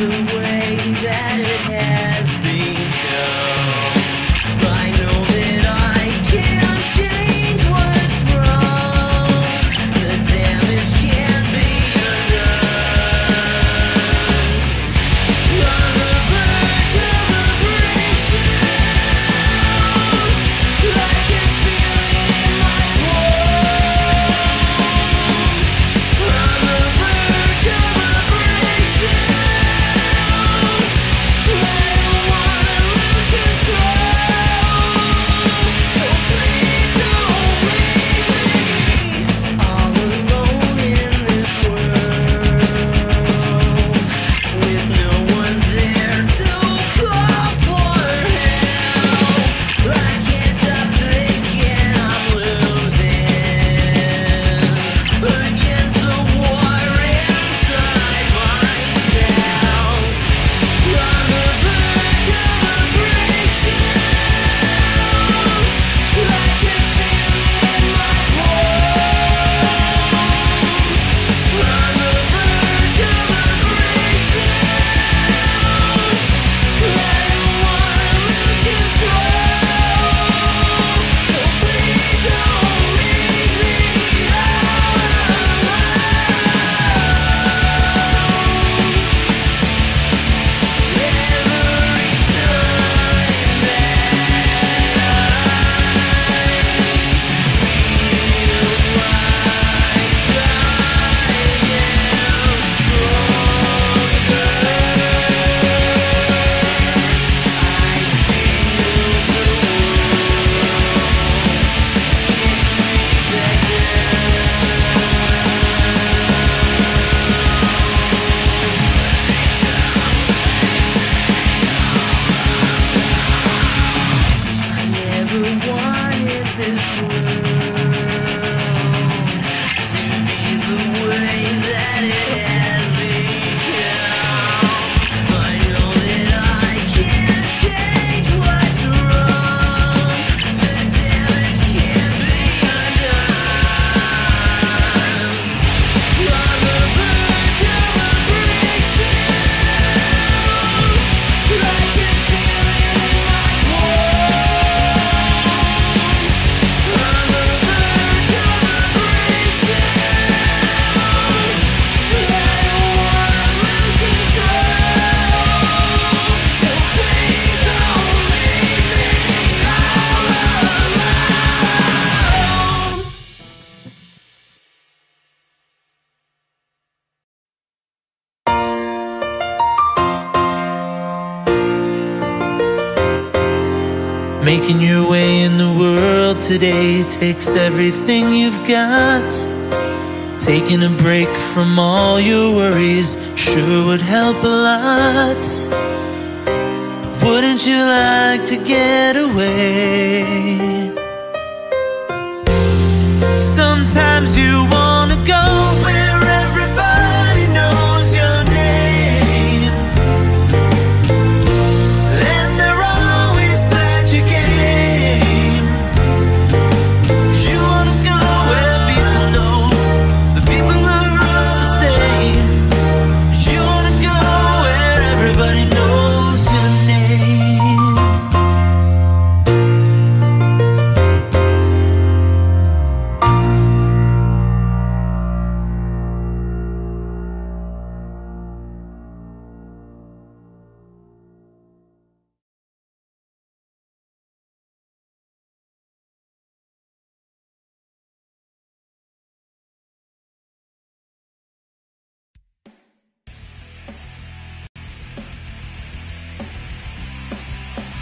the way that it has. Takes everything you've got. Taking a break from all your worries sure would help a lot. Wouldn't you like to get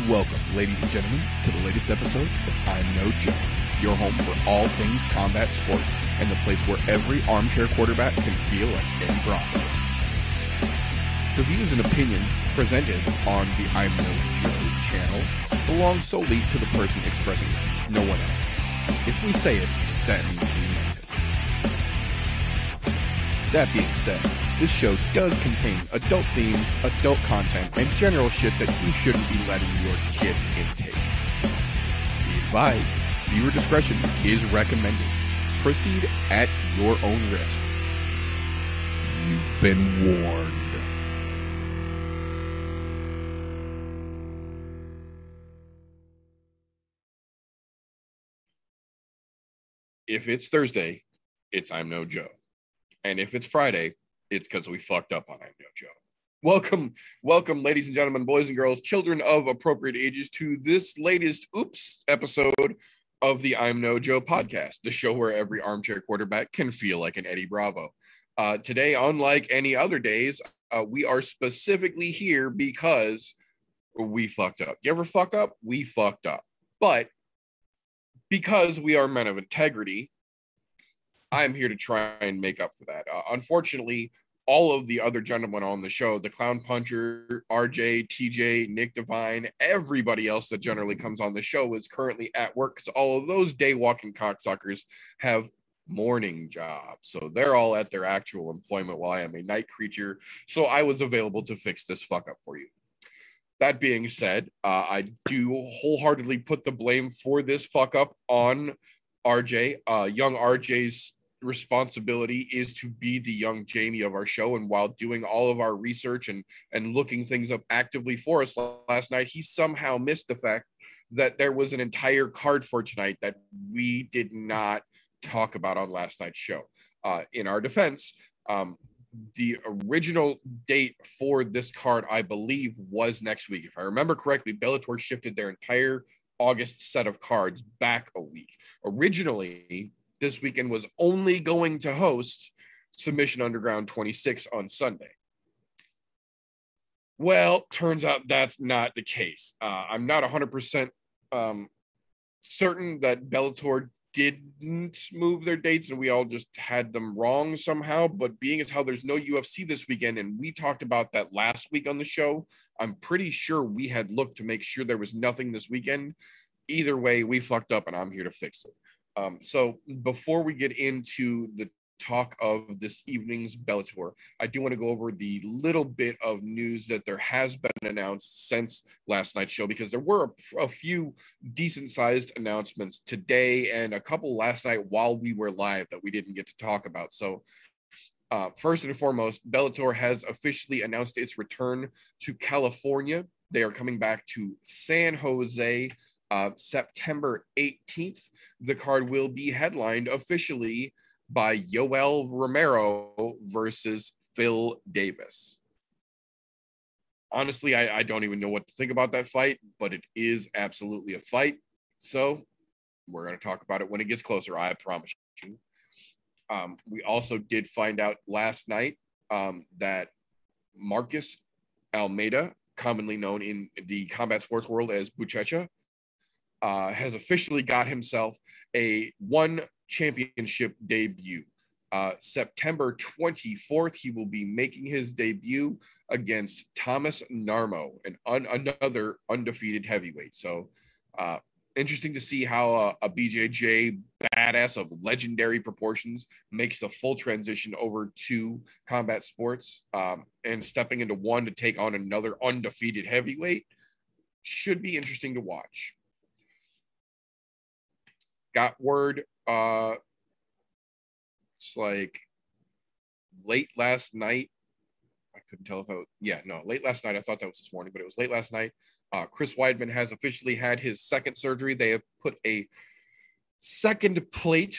Welcome, ladies and gentlemen, to the latest episode of I'm No Joe, your home for all things combat sports and the place where every armchair quarterback can feel like Dan Bronco. The views and opinions presented on the I'm No Joe channel belong solely to the person expressing them, no one else. If we say it, then we meant it. That being said, this show does contain adult themes, adult content, and general shit that you shouldn't be letting your kids intake. Be advised, viewer discretion is recommended. Proceed at your own risk. You've been warned. If it's Thursday, it's I'm No Joe. And if it's Friday, it's because we fucked up on I'm No Joe. Welcome, welcome, ladies and gentlemen, boys and girls, children of appropriate ages, to this latest Oops episode of the I'm No Joe podcast, the show where every armchair quarterback can feel like an Eddie Bravo. Uh, today, unlike any other days, uh, we are specifically here because we fucked up. You ever fuck up? We fucked up. But because we are men of integrity, I'm here to try and make up for that. Uh, unfortunately, all of the other gentlemen on the show, the Clown Puncher, RJ, TJ, Nick Devine, everybody else that generally comes on the show is currently at work because all of those day walking cocksuckers have morning jobs. So they're all at their actual employment while I am a night creature. So I was available to fix this fuck up for you. That being said, uh, I do wholeheartedly put the blame for this fuck up on RJ. Uh, young RJ's responsibility is to be the young Jamie of our show. And while doing all of our research and and looking things up actively for us last night, he somehow missed the fact that there was an entire card for tonight that we did not talk about on last night's show. Uh, in our defense, um, the original date for this card, I believe, was next week. If I remember correctly, Bellator shifted their entire August set of cards back a week. Originally, this weekend was only going to host Submission Underground 26 on Sunday. Well, turns out that's not the case. Uh, I'm not 100% um, certain that Bellator didn't move their dates and we all just had them wrong somehow. But being as how there's no UFC this weekend, and we talked about that last week on the show, I'm pretty sure we had looked to make sure there was nothing this weekend. Either way, we fucked up and I'm here to fix it. Um, so before we get into the talk of this evening's Bellator, I do want to go over the little bit of news that there has been announced since last night's show because there were a, a few decent sized announcements today and a couple last night while we were live that we didn't get to talk about. So uh, first and foremost, Bellator has officially announced its return to California. They are coming back to San Jose uh, September 18th. The card will be headlined officially by Yoel Romero versus Phil Davis. Honestly, I, I don't even know what to think about that fight, but it is absolutely a fight. So we're going to talk about it when it gets closer. I promise you. Um, we also did find out last night um, that Marcus Almeida, commonly known in the combat sports world as Buchecha, uh, has officially got himself a one championship debut. Uh, September 24th, he will be making his debut against Thomas Narmo, an un- another undefeated heavyweight. So, uh, interesting to see how uh, a BJJ badass of legendary proportions makes the full transition over to combat sports um, and stepping into one to take on another undefeated heavyweight should be interesting to watch. Got word uh, it's like late last night. I couldn't tell if I was, yeah, no, late last night. I thought that was this morning, but it was late last night. Uh, Chris Weidman has officially had his second surgery. They have put a second plate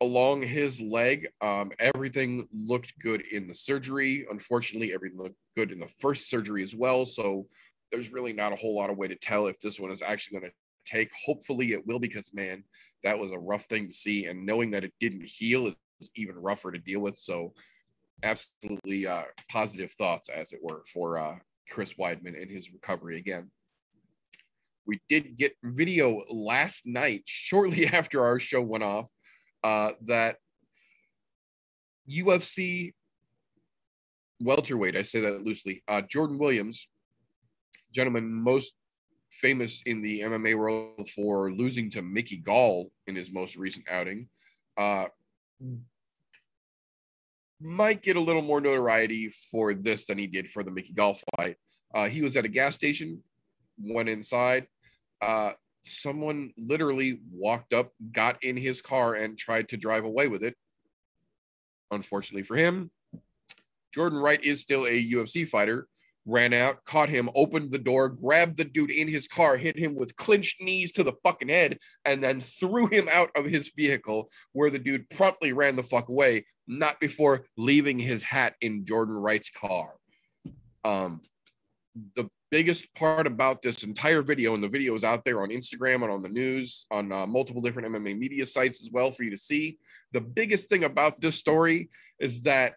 along his leg. Um, everything looked good in the surgery. Unfortunately, everything looked good in the first surgery as well. So there's really not a whole lot of way to tell if this one is actually going to take. Hopefully, it will because man, that was a rough thing to see, and knowing that it didn't heal is, even rougher to deal with. So, absolutely uh, positive thoughts, as it were, for uh, Chris Weidman and his recovery again. We did get video last night, shortly after our show went off, uh, that UFC welterweight, I say that loosely, uh, Jordan Williams, gentleman most famous in the MMA world for losing to Mickey Gall in his most recent outing, uh, might get a little more notoriety for this than he did for the Mickey Gall fight. Uh, he was at a gas station, went inside, uh, someone literally walked up, got in his car, and tried to drive away with it. Unfortunately for him, Jordan Wright is still a UFC fighter. Ran out, caught him, opened the door, grabbed the dude in his car, hit him with clinched knees to the fucking head, and then threw him out of his vehicle, where the dude promptly ran the fuck away, not before leaving his hat in Jordan Wright's car. Um, the biggest part about this entire video, and the video is out there on Instagram and on the news, on uh, multiple different MMA media sites as well for you to see. The biggest thing about this story is that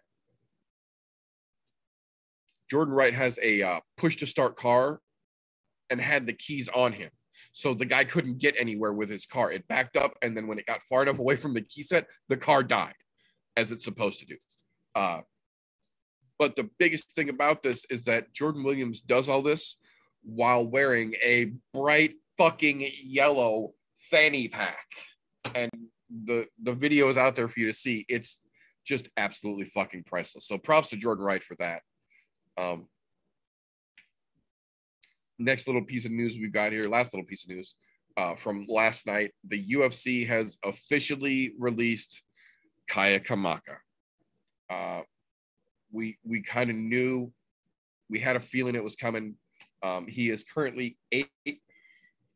Jordan Wright has a uh, push to start car and had the keys on him. So the guy couldn't get anywhere with his car. It backed up. And then when it got far enough away from the key set, the car died as it's supposed to do. Uh, but the biggest thing about this is that Jordan Williams does all this while wearing a bright fucking yellow fanny pack. And the the video is out there for you to see. It's just absolutely fucking priceless. So props to Jordan Wright for that. Um, next little piece of news we've got here, last little piece of news uh, from last night. The UFC has officially released Kai Kamaka. Uh, we we kind of knew, we had a feeling it was coming. Um, he is currently eight,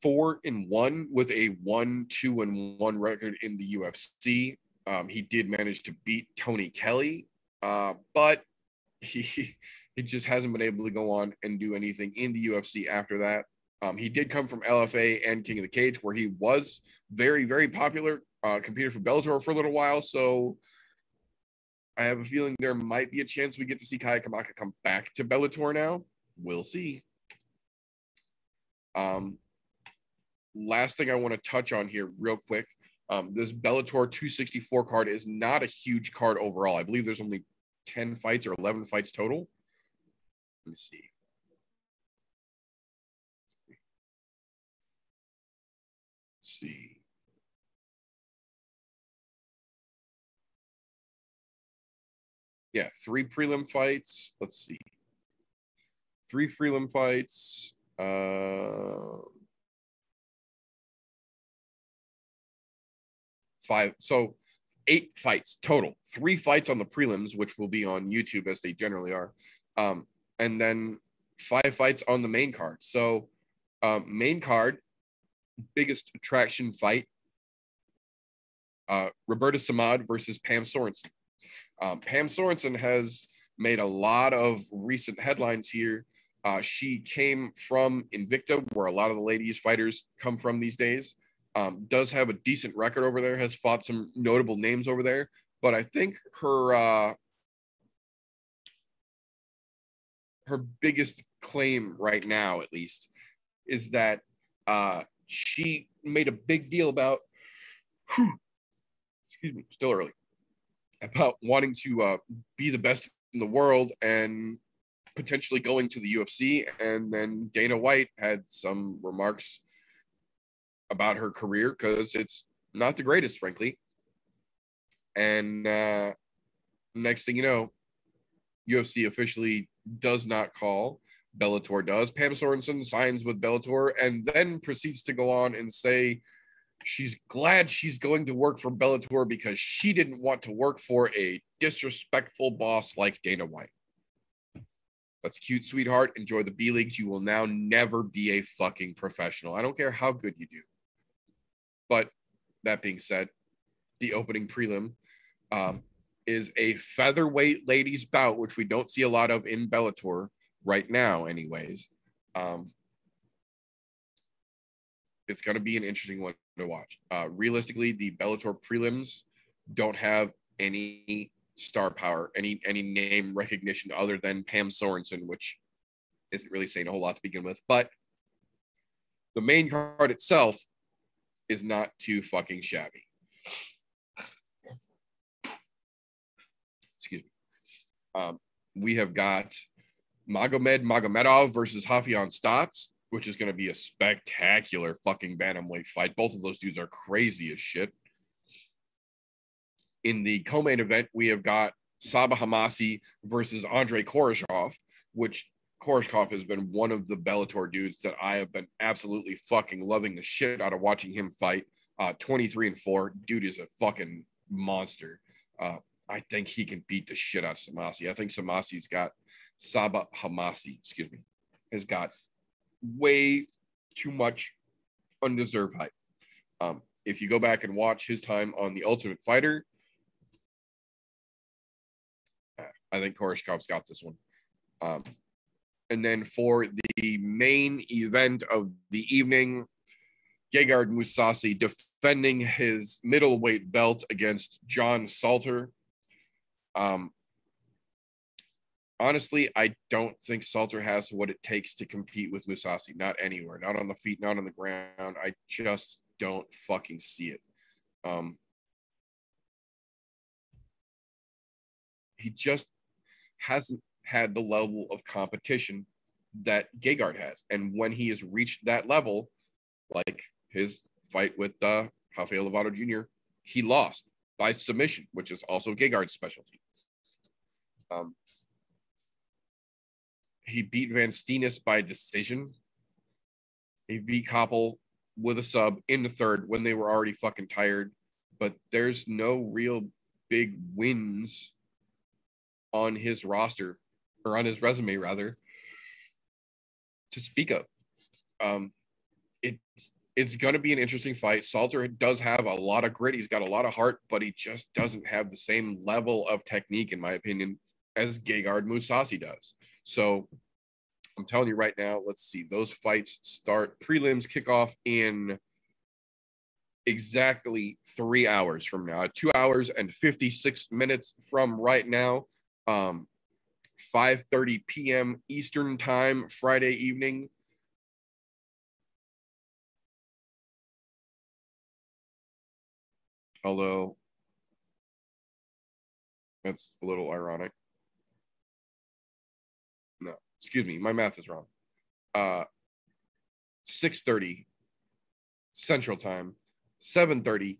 four and one with a one, two and one record in the UFC. Um, he did manage to beat Tony Kelley, uh, but he he just hasn't been able to go on and do anything in the UFC after that. Um, he did come from LFA and King of the Cage, where he was very, very popular, uh, competed for Bellator for a little while. So I have a feeling there might be a chance we get to see Kai Kamaka come back to Bellator now. We'll see. Um, last thing I want to touch on here, real quick. Um, this Bellator 264 card is not a huge card overall. I believe there's only 10 fights or 11 fights total. Let me see. Let's see. Yeah, three prelim fights. Let's see. Three prelim fights. Uh, five. So eight fights total. Three fights on the prelims, which will be on YouTube as they generally are. Um, and then five fights on the main card. So, um, main card, biggest attraction fight uh, Roberta Samad versus Pam Sorenson. Um, Pam Sorenson has made a lot of recent headlines here. Uh, she came from Invicta, where a lot of the ladies fighters come from these days. Um, does have a decent record over there, has fought some notable names over there. But I think her uh, her biggest claim right now, at least, is that uh, she made a big deal about. excuse me, still early. About wanting to uh, be the best in the world and potentially going to the UFC. And then Dana White had some remarks about her career because it's not the greatest, frankly. And uh, next thing you know, UFC officially does not call. Bellator does. Pam Sorenson signs with Bellator and then proceeds to go on and say she's glad she's going to work for Bellator because she didn't want to work for a disrespectful boss like Dana White. That's cute, sweetheart. Enjoy the B leagues. You will now never be a fucking professional. I don't care how good you do. But that being said, the opening prelim um, is a featherweight ladies bout, which we don't see a lot of in Bellator right now, anyways. Um, it's going to be an interesting one to watch. Uh, realistically, the Bellator prelims don't have any star power, any any name recognition other than Pam Sorenson, which isn't really saying a whole lot to begin with. But the main card itself is not too fucking shabby. Excuse me. Um, we have got Magomed Magomedov versus Hafian Stotts, which is going to be a spectacular fucking bantamweight fight. Both of those dudes are crazy as shit. In the co-main event, we have got Sabah Homasi versus Andre Koreshkov, which Koreshkov has been one of the Bellator dudes that I have been absolutely fucking loving the shit out of watching him fight. Uh, 23 and 4. Dude is a fucking monster. Uh, I think he can beat the shit out of Samasi. I think Samasi's got Sabah Homasi, excuse me, has got way too much undeserved hype. Um, if you go back and watch his time on The Ultimate Fighter, I think Koreshkov's got this one. Um, and then for the main event of the evening, Gegard Mousasi defending his middleweight belt against John Salter. Um, honestly, I don't think Salter has what it takes to compete with Mousasi. Not anywhere, not on the feet, not on the ground. I just don't fucking see it. Um, he just hasn't had the level of competition that Gegard has. And when he has reached that level, like his fight with uh, Rafael Lovato Jr., he lost by submission, which is also Gegard's specialty. Um, he beat Van Steenis by decision. He beat Koppel with a sub in the third when they were already fucking tired. But there's no real big wins on his roster or on his resume rather to speak of. Um, it's it's going to be an interesting fight. Salter does have a lot of grit. He's got a lot of heart, but he just doesn't have the same level of technique, in my opinion, as Gegard Mousasi does. So I'm telling you right now, let's see. Those fights start prelims kickoff in exactly three hours from now, two hours and 56 minutes from right now. Um, 5:30 p.m. Eastern time, Friday evening. Although that's a little ironic. Excuse me, my math is wrong. Uh 6:30 Central Time, 7:30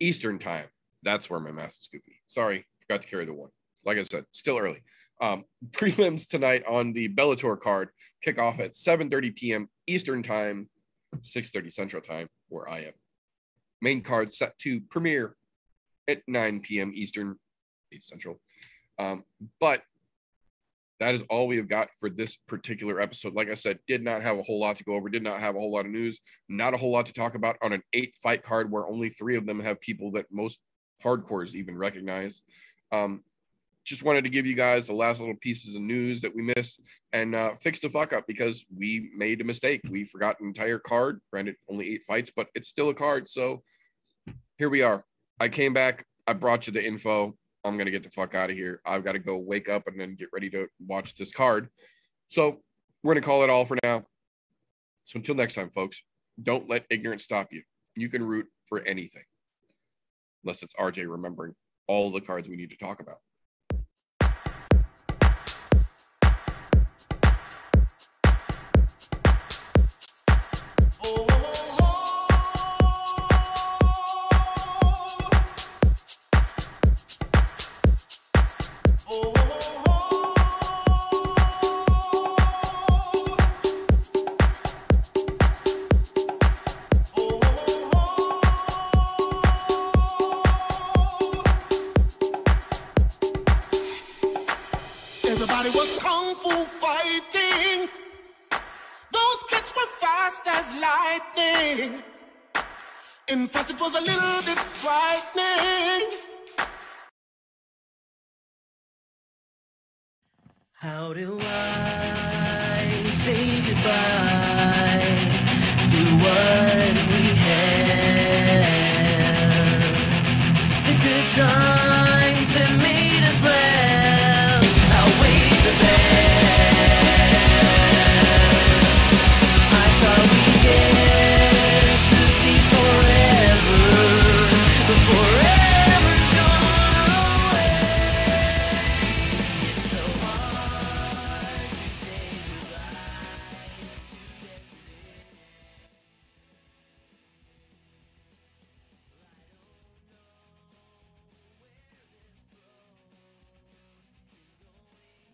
Eastern Time. That's where my math is goofy. Sorry, forgot to carry the one. Like I said, still early. Um, prelims tonight on the Bellator card kick off at 7:30 p.m. Eastern Time, 6:30 Central Time, where I am. Main card set to premiere at 9 p.m. Eastern, 8 Central. Um, but that is all we have got for this particular episode. Like I said, did not have a whole lot to go over, did not have a whole lot of news, not a whole lot to talk about on an eight fight card where only three of them have people that most hardcores even recognize. Um, just wanted to give you guys the last little pieces of news that we missed and uh, fix the fuck up because we made a mistake. We forgot an entire card. Granted, only eight fights, but it's still a card. So here we are. I came back. I brought you the info. I'm gonna get the fuck out of here. I've got to go wake up and then get ready to watch this card. So we're gonna call it all for now. So until next time, folks, don't let ignorance stop you. You can root for anything, unless it's RJ remembering all the cards we need to talk about.